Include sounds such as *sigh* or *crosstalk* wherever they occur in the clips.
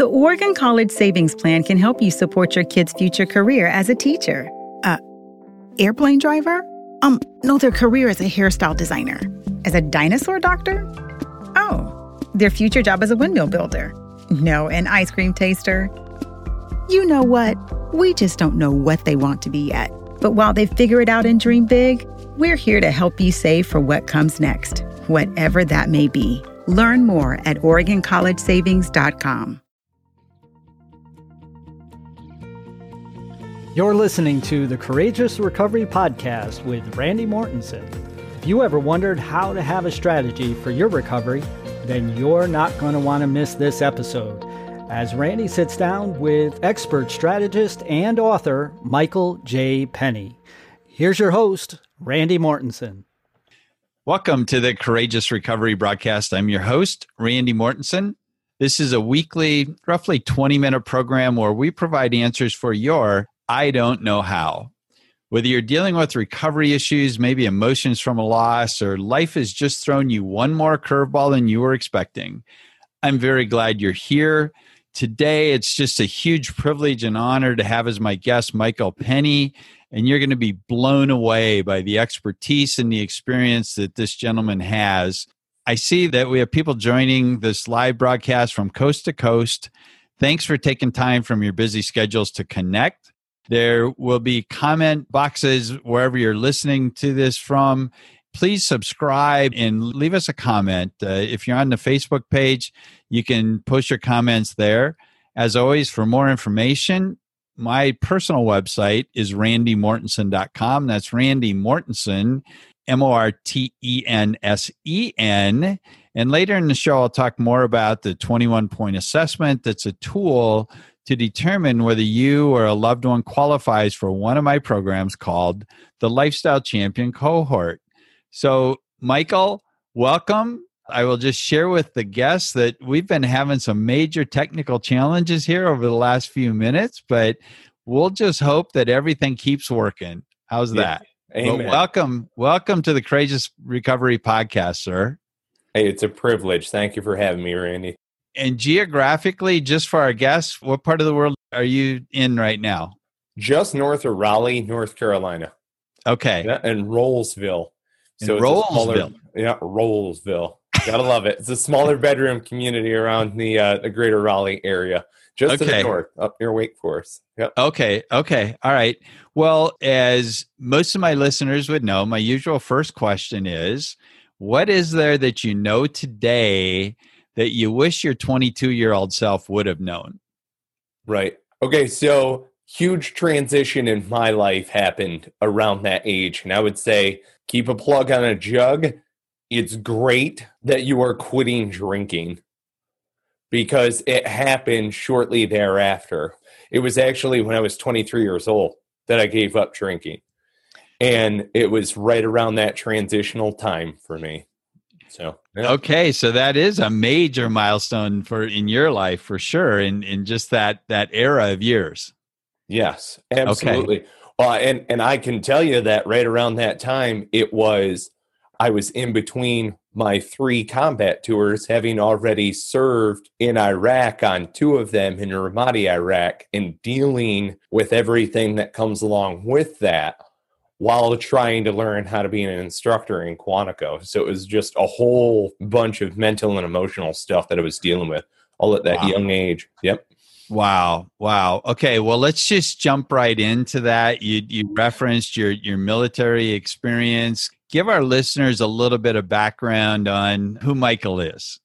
The Oregon College Savings Plan can help you support your kid's future career as a teacher. Uh, airplane driver? Um, no, their career as a hairstyle designer. As a dinosaur doctor? Oh, their future job as a windmill builder. No, an ice cream taster. You know what? We just don't know what they want to be yet. But while they figure it out and dream big, we're here to help you save for what comes next, whatever that may be. Learn more at OregonCollegeSavings.com. You're listening to the Courageous Recovery Podcast with Randy Mortensen. If you ever wondered how to have a strategy for your recovery, then you're not going to want to miss this episode as Randy sits down with expert strategist and author Michael J. Penney. Here's your host, Randy Mortensen. Welcome to the Courageous Recovery broadcast. I'm your host, Randy Mortensen. This is a weekly, roughly 20 minute program where we provide answers for your I don't know how. Whether you're dealing with recovery issues, maybe emotions from a loss, or life has just thrown you one more curveball than you were expecting, I'm very glad you're here. Today, it's just a huge privilege and honor to have as my guest Michael Penney, and you're going to be blown away by the expertise and the experience that this gentleman has. I see that we have people joining this live broadcast from coast to coast. Thanks for taking time from your busy schedules to connect. There will be comment boxes wherever you're listening to this from. Please subscribe and leave us a comment. Uh, if you're on the Facebook page, you can post your comments there. As always, for more information, my personal website is randymortensen.com. That's Randy Mortensen, M O R T E N S E N. And later in the show, I'll talk more about the 21 point assessment. That's a tool to determine whether you or a loved one qualifies for one of my programs called the Lifestyle Champion Cohort. So, Michael, welcome. I will just share with the guests that we've been having some major technical challenges here over the last few minutes, but we'll just hope that everything keeps working. How's yeah. that? Amen. Well, welcome, welcome to the Courageous Recovery Podcast, sir. Hey, it's a privilege. Thank you for having me, Randy. And geographically, just for our guests, what part of the world are you in right now? Just north of Raleigh, North Carolina. Okay. Yeah, and Rolesville. So in Rolesville. Smaller, yeah, Rolesville. Gotta love it. It's a smaller *laughs* bedroom community around the uh, the greater Raleigh area, just okay. to the north, up near Wake Forest. Yep. Okay. Okay. All right. Well, as most of my listeners would know, my usual first question is, what is there that you know today that you wish your 22 year old self would have known? Right. Okay. So, huge transition in my life happened around that age. And I would say, keep a plug on a jug. It's great that you are quitting drinking because it happened shortly thereafter. It was actually when I was 23 years old that I gave up drinking. And it was right around that transitional time for me. So yeah. okay, so that is a major milestone for in your life for sure, in in just that that era of years. Yes, absolutely. Okay. Well, and and I can tell you that right around that time, it was I was in between my three combat tours, having already served in Iraq on two of them in Ramadi, Iraq, and dealing with everything that comes along with that while trying to learn how to be an instructor in Quantico. So it was just a whole bunch of mental and emotional stuff that I was dealing with all at that wow. young age. Yep. Wow. Wow. Okay. Well, let's just jump right into that. You you referenced your your military experience. Give our listeners a little bit of background on who Michael is.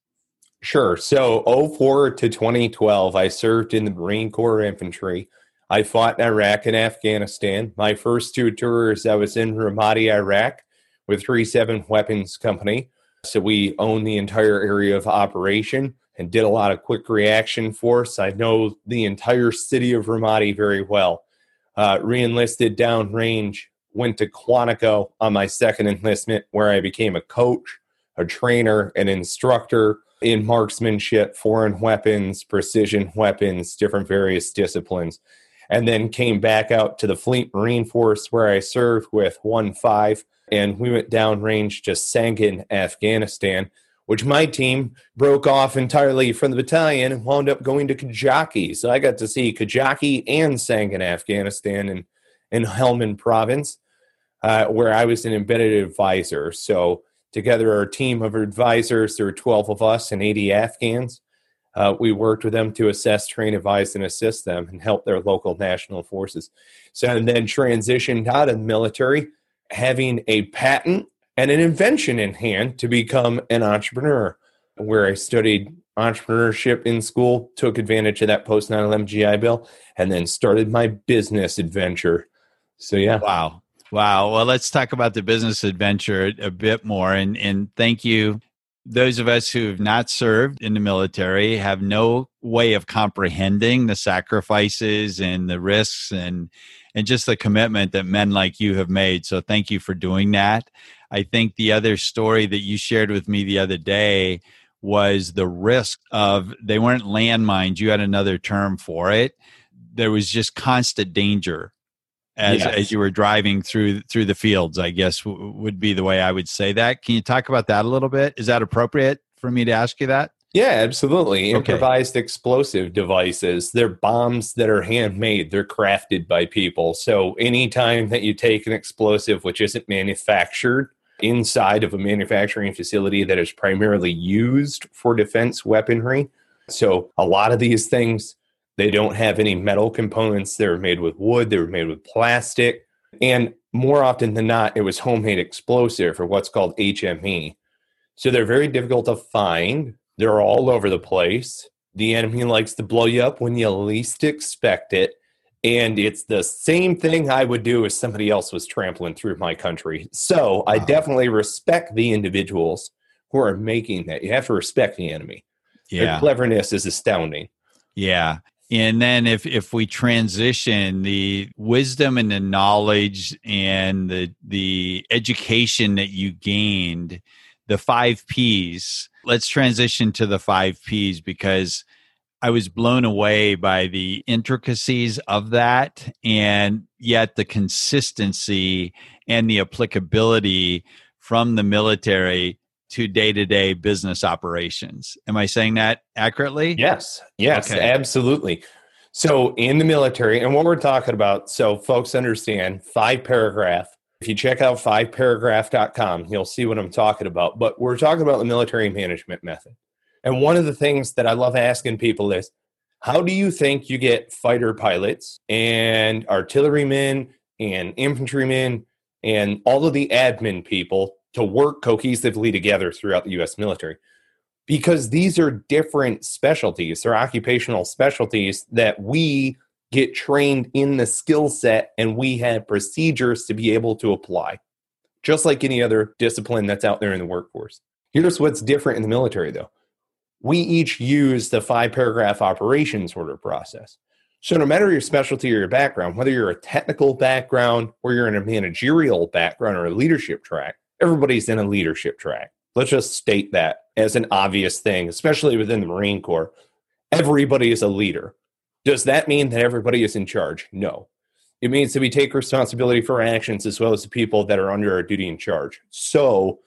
Sure. So 04 to 2012, I served in the Marine Corps Infantry. I fought in Iraq and Afghanistan. My first two tours, I was in Ramadi, Iraq with 37 Weapons Company. So we own the entire area of operation and did a lot of quick reaction force. I know the entire city of Ramadi very well. Uh, reenlisted downrange, went to Quantico on my second enlistment, where I became a coach, a trainer, an instructor in marksmanship, foreign weapons, precision weapons, different various disciplines and then came back out to the Fleet Marine Force where I served with 1 5. And we went downrange to Sangin, Afghanistan, which my team broke off entirely from the battalion and wound up going to Kajaki. So I got to see Kajaki and Sangin, Afghanistan, and in Helmand province, uh, where I was an embedded advisor. So together, our team of advisors, there were 12 of us and 80 Afghans. Uh, we worked with them to assess, train, advise, and assist them and help their local national forces. So, and then transitioned out of the military, having a patent and an invention in hand to become an entrepreneur, where I studied entrepreneurship in school, took advantage of that post 9 11 GI Bill, and then started my business adventure. So, yeah. Wow. Wow. Well, let's talk about the business adventure a bit more. And, and thank you. Those of us who have not served in the military have no way of comprehending the sacrifices and the risks and and just the commitment that men like you have made. So thank you for doing that. I think the other story that you shared with me the other day was the risk of they weren't landmines, you had another term for it. There was just constant danger as yes. as you were driving through through the fields, I guess w- would be the way I would say that. Can you talk about that a little bit? Is that appropriate for me to ask you that? Yeah, absolutely. Okay. Improvised explosive devices. They're bombs that are handmade. They're crafted by people. So anytime that you take an explosive which isn't manufactured inside of a manufacturing facility that is primarily used for defense weaponry. So a lot of these things they don't have any metal components. They were made with wood, they were made with plastic. And more often than not, it was homemade explosive or what's called HME. So they're very difficult to find they're all over the place. The enemy likes to blow you up when you least expect it. And it's the same thing I would do if somebody else was trampling through my country. So I definitely respect the individuals who are making that. You have to respect the enemy. Yeah. Their cleverness is astounding. Yeah. And then if if we transition the wisdom and the knowledge and the the education that you gained, the five P's let's transition to the five P's because I was blown away by the intricacies of that and yet the consistency and the applicability from the military to day to day business operations. Am I saying that accurately? Yes, yes, okay. absolutely. So, in the military, and what we're talking about, so folks understand five paragraph if you check out fiveparagraph.com, you'll see what I'm talking about. But we're talking about the military management method. And one of the things that I love asking people is how do you think you get fighter pilots and artillerymen and infantrymen and all of the admin people to work cohesively together throughout the US military? Because these are different specialties, they're occupational specialties that we get trained in the skill set and we have procedures to be able to apply, just like any other discipline that's out there in the workforce. Here's what's different in the military, though we each use the five paragraph operations order process. So, no matter your specialty or your background, whether you're a technical background or you're in a managerial background or a leadership track, everybody's in a leadership track. Let's just state that as an obvious thing, especially within the Marine Corps. Everybody is a leader. Does that mean that everybody is in charge? No. It means that we take responsibility for our actions as well as the people that are under our duty in charge. So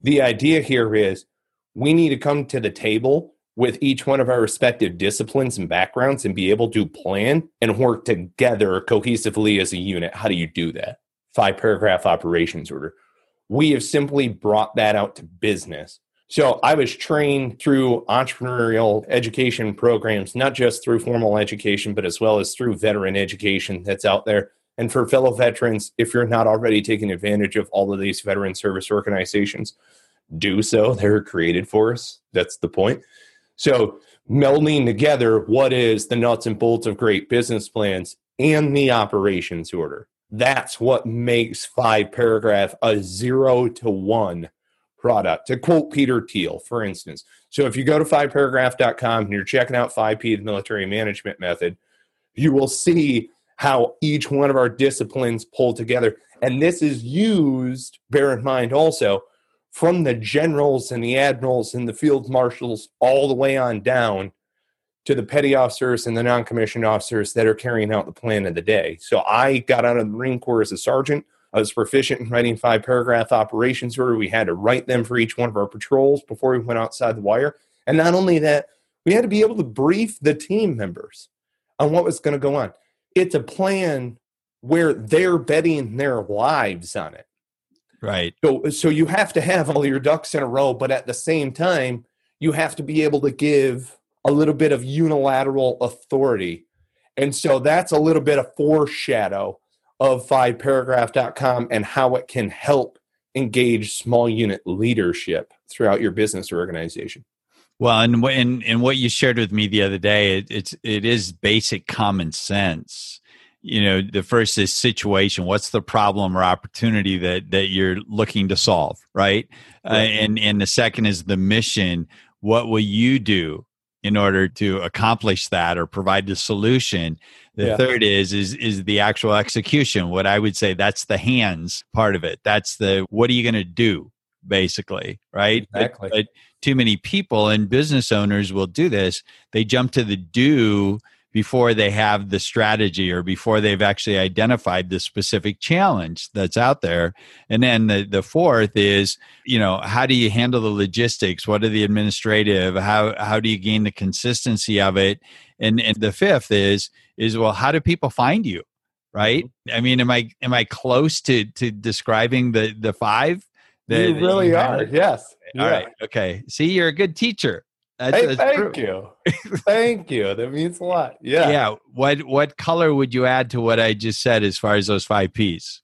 the idea here is we need to come to the table with each one of our respective disciplines and backgrounds and be able to plan and work together cohesively as a unit. How do you do that? Five paragraph operations order. We have simply brought that out to business so I was trained through entrepreneurial education programs, not just through formal education, but as well as through veteran education that's out there. And for fellow veterans, if you're not already taking advantage of all of these veteran service organizations, do so. They're created for us. That's the point. So, melding together what is the nuts and bolts of great business plans and the operations order. That's what makes five paragraph a zero to one product. To quote Peter Thiel, for instance. So if you go to fiveparagraph.com and you're checking out 5P, the military management method, you will see how each one of our disciplines pull together. And this is used, bear in mind also, from the generals and the admirals and the field marshals all the way on down to the petty officers and the non commissioned officers that are carrying out the plan of the day. So I got out of the Marine Corps as a sergeant I was proficient in writing five paragraph operations order. We had to write them for each one of our patrols before we went outside the wire. And not only that, we had to be able to brief the team members on what was going to go on. It's a plan where they're betting their lives on it. Right. So, so you have to have all your ducks in a row, but at the same time, you have to be able to give a little bit of unilateral authority. And so that's a little bit of foreshadow of fiveparagraph.com and how it can help engage small unit leadership throughout your business organization. Well, and and and what you shared with me the other day, it, it's it is basic common sense. You know, the first is situation. What's the problem or opportunity that that you're looking to solve, right? right. Uh, and and the second is the mission. What will you do in order to accomplish that or provide the solution? The yeah. third is is is the actual execution. What I would say that's the hands part of it. That's the what are you going to do basically, right? Exactly. But, but too many people and business owners will do this. They jump to the do before they have the strategy or before they've actually identified the specific challenge that's out there. And then the, the fourth is, you know, how do you handle the logistics? What are the administrative? How how do you gain the consistency of it? And and the fifth is is well, how do people find you? Right? Mm-hmm. I mean, am I am I close to to describing the the five? That, you really you are. Yes. All yeah. right. Okay. See, you're a good teacher. That's, hey, that's thank true. you. thank you. That means a lot. Yeah. Yeah. What what color would you add to what I just said as far as those five P's?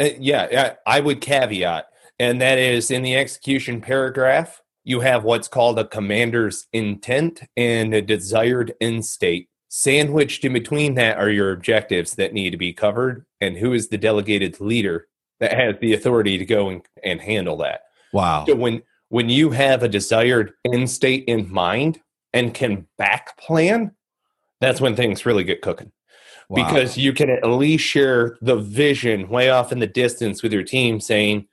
Uh, yeah, yeah, I would caveat, and that is in the execution paragraph, you have what's called a commander's intent and a desired end state. Sandwiched in between that are your objectives that need to be covered, and who is the delegated leader that has the authority to go and, and handle that. Wow. So when when you have a desired end state in mind and can back plan, that's when things really get cooking. Wow. Because you can at least share the vision way off in the distance with your team saying,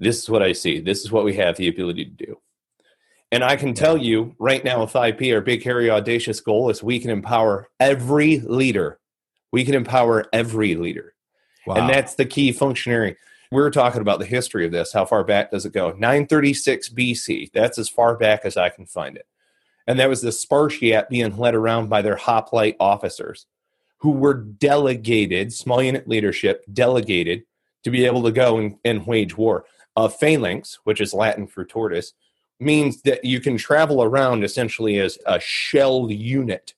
This is what I see. This is what we have the ability to do. And I can tell you right now with 5P, our big, hairy, audacious goal is we can empower every leader. We can empower every leader. Wow. And that's the key functionary. We were talking about the history of this. How far back does it go? 936 BC. That's as far back as I can find it. And that was the Spartiate being led around by their hoplite officers who were delegated, small unit leadership, delegated to be able to go and, and wage war. A phalanx, which is Latin for tortoise, means that you can travel around essentially as a shell unit,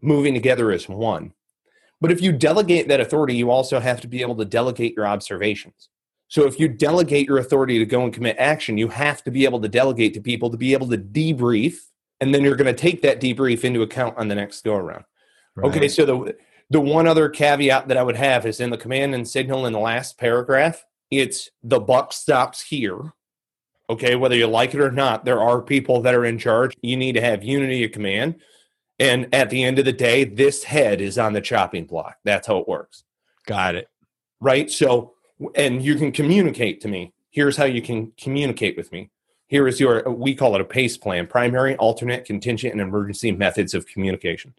moving together as one. But if you delegate that authority, you also have to be able to delegate your observations. So if you delegate your authority to go and commit action, you have to be able to delegate to people to be able to debrief, and then you're going to take that debrief into account on the next go around. Right. Okay, so the the one other caveat that I would have is in the command and signal in the last paragraph, it's the buck stops here. Okay, whether you like it or not, there are people that are in charge. You need to have unity of command. And at the end of the day, this head is on the chopping block. That's how it works. Got it. Right. So and you can communicate to me. Here's how you can communicate with me. Here is your, we call it a PACE plan primary, alternate, contingent, and emergency methods of communication.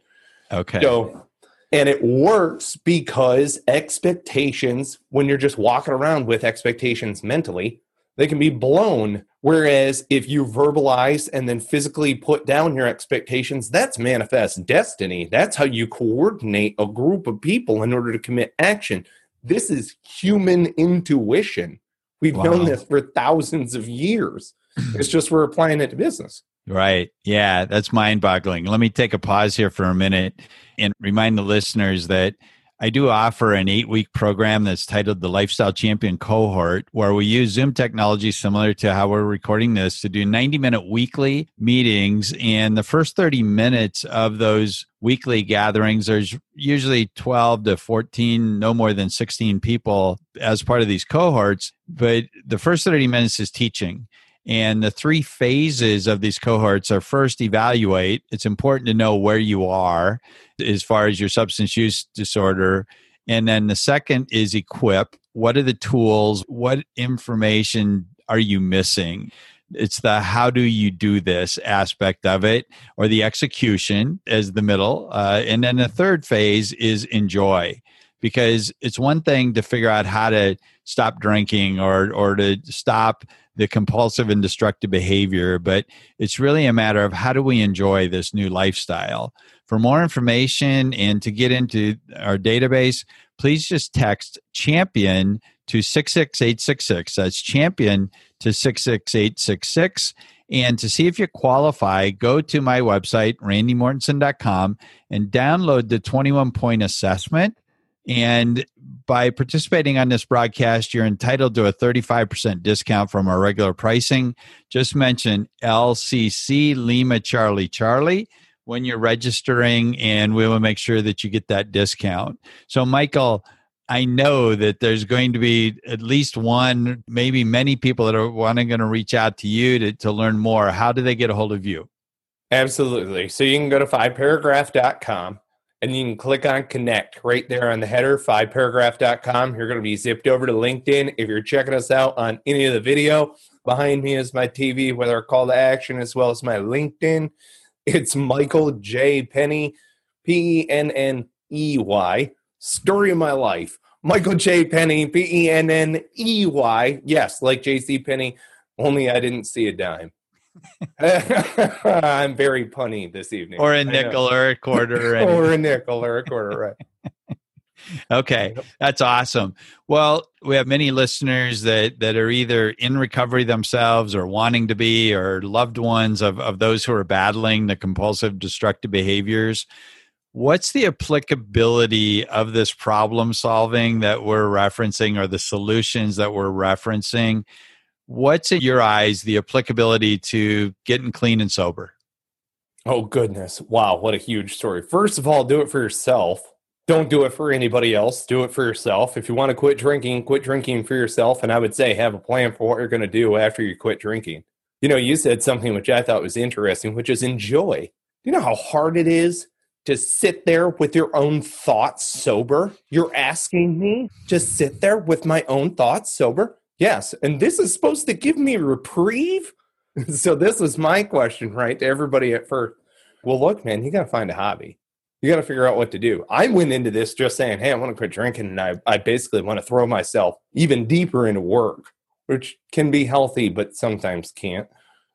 Okay. So, and it works because expectations, when you're just walking around with expectations mentally, they can be blown. Whereas if you verbalize and then physically put down your expectations, that's manifest destiny. That's how you coordinate a group of people in order to commit action. This is human intuition. We've wow. known this for thousands of years. *clears throat* it's just we're applying it to business. Right. Yeah, that's mind boggling. Let me take a pause here for a minute and remind the listeners that I do offer an eight week program that's titled the Lifestyle Champion Cohort, where we use Zoom technology similar to how we're recording this to do 90 minute weekly meetings. And the first 30 minutes of those weekly gatherings, there's usually 12 to 14, no more than 16 people as part of these cohorts. But the first 30 minutes is teaching. And the three phases of these cohorts are first evaluate. It's important to know where you are as far as your substance use disorder. And then the second is equip. What are the tools? What information are you missing? It's the how do you do this aspect of it, or the execution as the middle. Uh, and then the third phase is enjoy because it's one thing to figure out how to stop drinking or or to stop the compulsive and destructive behavior, but it's really a matter of how do we enjoy this new lifestyle. For more information and to get into our database, please just text champion to 66866. That's champion to 66866. And to see if you qualify, go to my website, randymortensen.com, and download the 21 point assessment. And by participating on this broadcast, you're entitled to a 35% discount from our regular pricing. Just mention LCC Lima Charlie Charlie when you're registering, and we will make sure that you get that discount. So, Michael, I know that there's going to be at least one, maybe many people that are wanting going to reach out to you to, to learn more. How do they get a hold of you? Absolutely. So you can go to fiveparagraph.com and you can click on connect right there on the header, fiveparagraph.com. You're going to be zipped over to LinkedIn. If you're checking us out on any of the video, behind me is my TV with our call to action as well as my LinkedIn. It's Michael J. Penney, P E N N E Y. Story of my life. Michael J. Penney, P E N N E Y. Yes, like J.C. Penney, only I didn't see a dime. *laughs* I'm very punny this evening. Or a nickel or a quarter. Or, *laughs* or a nickel or a quarter, right. *laughs* okay, that's awesome. Well, we have many listeners that that are either in recovery themselves or wanting to be or loved ones of, of those who are battling the compulsive destructive behaviors. What's the applicability of this problem solving that we're referencing or the solutions that we're referencing? What's in your eyes the applicability to getting clean and sober? Oh, goodness. Wow, what a huge story. First of all, do it for yourself. Don't do it for anybody else. Do it for yourself. If you want to quit drinking, quit drinking for yourself. And I would say have a plan for what you're going to do after you quit drinking. You know, you said something which I thought was interesting, which is enjoy. You know how hard it is to sit there with your own thoughts sober? You're asking me to sit there with my own thoughts sober? Yes. And this is supposed to give me reprieve? *laughs* so, this is my question, right, to everybody at first. Well, look, man, you got to find a hobby. You got to figure out what to do. I went into this just saying, hey, I want to quit drinking. And I, I basically want to throw myself even deeper into work, which can be healthy, but sometimes can't.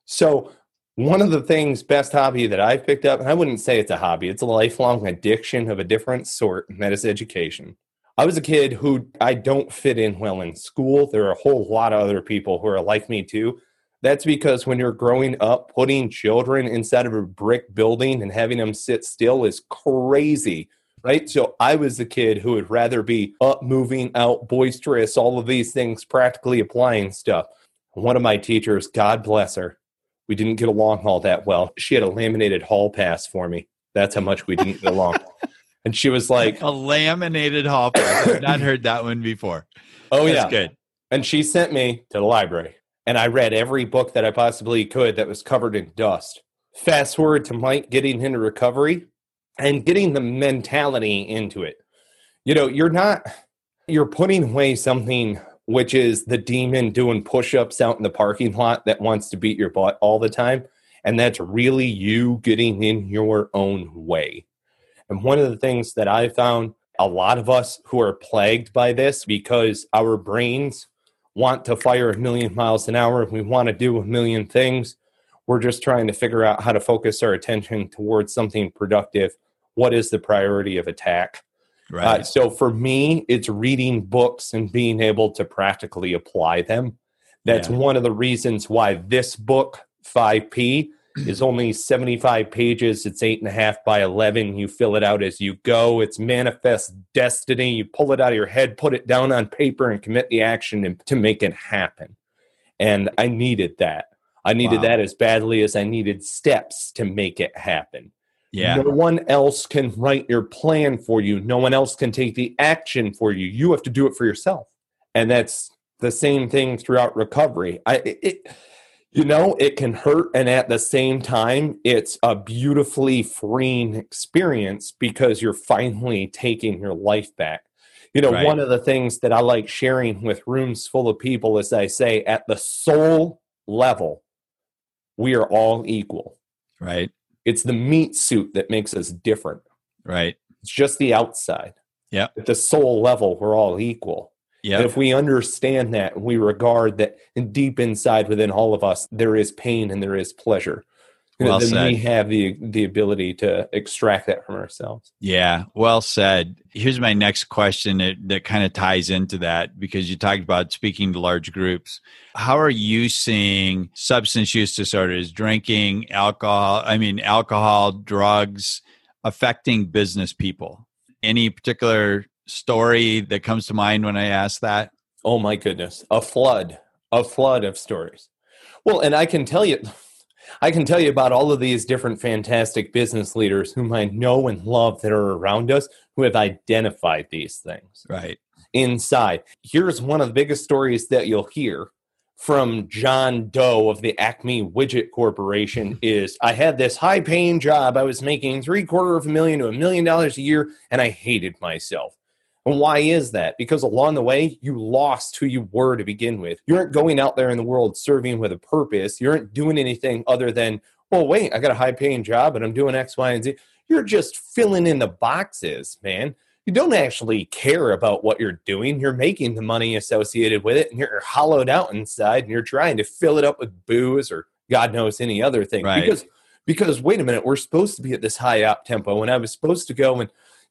So, one of the things, best hobby that I've picked up, and I wouldn't say it's a hobby, it's a lifelong addiction of a different sort, and that is education. I was a kid who I don't fit in well in school. There are a whole lot of other people who are like me too. That's because when you're growing up, putting children inside of a brick building and having them sit still is crazy, right? So I was the kid who would rather be up, moving, out, boisterous, all of these things, practically applying stuff. One of my teachers, God bless her, we didn't get along all that well. She had a laminated hall pass for me. That's how much we didn't get along. *laughs* And she was like, *laughs* a laminated pass. I've not heard that one before. *laughs* Oh, That's yeah. good. And she sent me to the library. And I read every book that I possibly could that was covered in dust. Fast forward to Mike getting into recovery and getting the mentality into it. You know, you're not, you're putting away something which is the demon doing push ups out in the parking lot that wants to beat your butt all the time. And that's really you getting in your own way. And one of the things that I found a lot of us who are plagued by this because our brains want to fire a million miles an hour, we want to do a million things. We're just trying to figure out how to focus our attention towards something productive. What is the priority of attack? Right. Uh, so for me, it's reading books and being able to practically apply them. That's Yeah. one of the reasons why this book, 5P, is only 75 pages. It's eight and a half by 11. You fill it out as you go. It's manifest destiny. You pull it out of your head, put it down on paper, and commit the action to make it happen. And I needed that. I needed Wow. that as badly as I needed steps to make it happen. yeah. No one else can write your plan for you. No one else can take the action for you. You have to do it for yourself. And that's the same thing throughout recovery. I it, it you know, it can hurt and at the same time it's a beautifully freeing experience because you're finally taking your life back. You know, Right. one of the things that I like sharing with rooms full of people is I say at the soul level we are all equal. Right. It's the meat suit that makes us different. Right. It's just the outside. Yeah. At the soul level, we're all equal. Yeah. If we understand that, we regard that deep inside within all of us, there is pain and there is pleasure. Well then said. we have the the ability to extract that from ourselves. Yeah, well said. Here's my next question that, that kind of ties into that because you talked about speaking to large groups. How are you seeing substance use disorders, drinking, alcohol, I mean, alcohol, drugs affecting business people? Any particular story that comes to mind when I ask that? Oh my goodness, a flood, a flood of stories. Well, and I can tell you I can tell you about all of these different fantastic business leaders whom I know and love that are around us who have identified these things Right. inside. Here's one of the biggest stories that you'll hear from John Doe of the Acme Widget Corporation *laughs* is I had this high paying job. I was making three quarter of a million to a million dollars a year and I hated myself. And why is that? Because along the way, you lost who you were to begin with. You aren't going out there in the world serving with a purpose. You aren't doing anything other than, oh, wait, I got a high paying job and I'm doing X, Y, and Z. You're just filling in the boxes, man. You don't actually care about what you're doing. You're making the money associated with it and you're hollowed out inside and you're trying to fill it up with booze or God knows any other thing. Right. Because because wait a minute, we're supposed to be at this high up tempo and I was supposed to go and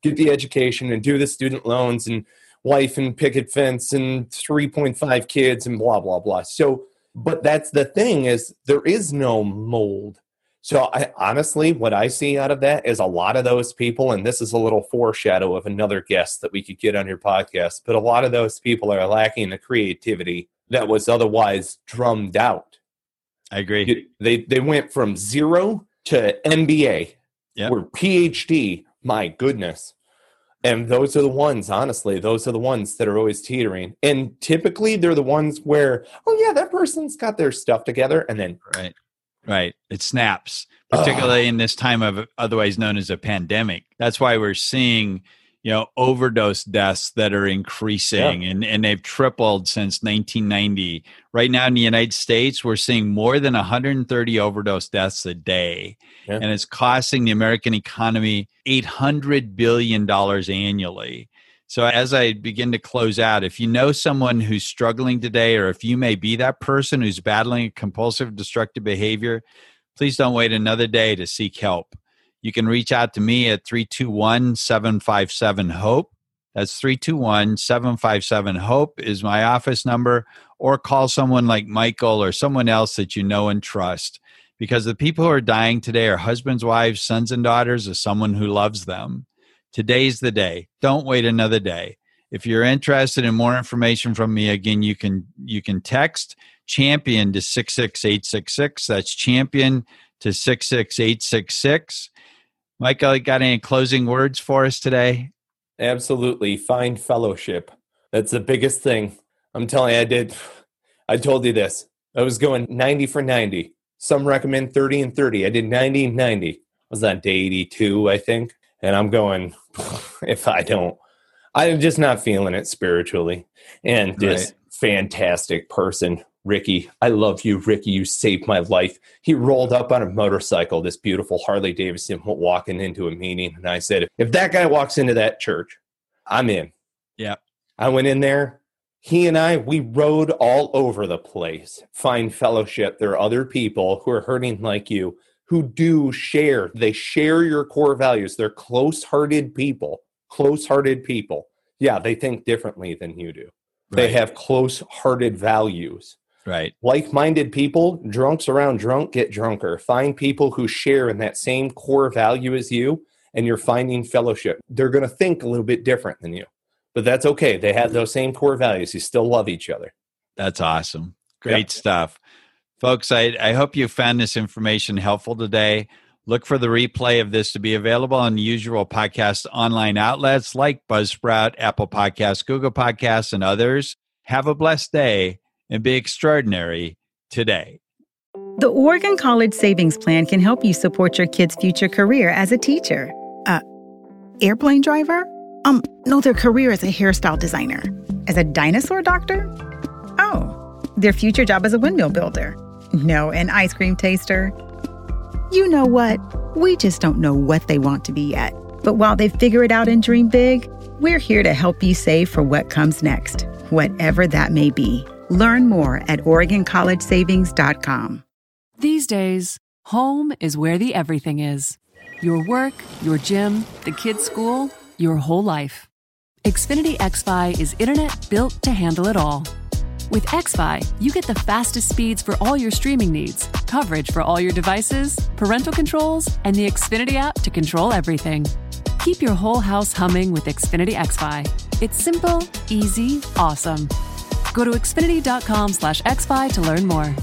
get the education and do the student loans and wife and picket fence and 3.5 kids and blah blah blah so but that's the thing is there is no mold so i honestly what i see out of that is a lot of those people and this is a little foreshadow of another guest that we could get on your podcast but a lot of those people are lacking the creativity that was otherwise drummed out I agree. They they went from zero to mba Yep. or phd my goodness and those are the ones honestly those are the ones that are always teetering and typically they're the ones where oh yeah that person's got their stuff together and then Right. Right. It snaps, particularly in this time of otherwise known as a pandemic. That's why we're seeing, you know, overdose deaths that are increasing and, and they've tripled since 1990. Right now in the United States, we're seeing more than 130 overdose deaths a day. Yeah. And it's costing the American economy $800 billion annually. So, as I begin to close out, if you know someone who's struggling today, or if you may be that person who's battling a compulsive destructive behavior, please don't wait another day to seek help. You can reach out to me at 321 757 HOPE. That's 321 757 HOPE is my office number, or call someone like Michael or someone else that you know and trust. Because the people who are dying today are husbands, wives, sons, and daughters of someone who loves them. Today's the day. Don't wait another day. If you're interested in more information from me, again, you can you can text champion to 66866. That's champion to 66866. Michael, you got any closing words for us today? absolutely. Find fellowship. That's the biggest thing. I'm telling you i did *sighs* i told you this. I was going 90 for 90 some recommend 30 and 30 i did 90 and 90 I was on day 82 i think and i'm going *sighs* if i don't i'm just not feeling it spiritually. And this Right. fantastic person ricky i love you ricky. You saved my life. He rolled up on a motorcycle this beautiful harley davidson walking into a meeting and i said if that guy walks into that church i'm in. Yep. i went in there. He and i we rode all over the place find fellowship. There are other people who are hurting like you who do share. They share your core values. They're close-hearted people close-hearted people. Yeah they think differently than you do. They have close-hearted values right. like-minded people drunks around drunk get drunker find people who share in that same core value as you and you're finding fellowship they're going to think a little bit different than you but that's okay they have those same core values you still love each other That's awesome. Great Yep. stuff. Folks, I, I hope you found this information helpful today. Look for the replay of this to be available on usual podcast online outlets like Buzzsprout, Apple Podcasts, Google Podcasts, and others. Have a blessed day and be extraordinary today. The Oregon College Savings Plan can help you support your kid's future career as a teacher. Uh, airplane driver? Um, no, their career as a hairstyle designer. As a dinosaur doctor? Oh, their future job as a windmill builder. No, an ice cream taster. You know what? We just don't know what they want to be yet. But while they figure it out and dream big, We're here to help you save for what comes next, whatever that may be. Learn more at OregonCollegeSavings.com. These days, home is where the everything is your work, your gym, the kids' school, your whole life. Xfinity XFi is internet built to handle it all. With XFi, you get the fastest speeds for all your streaming needs, coverage for all your devices, parental controls, and the Xfinity app to control everything. Keep your whole house humming with Xfinity XFi. It's simple, easy, awesome. Go to Xfinity.com slash XFi to learn more.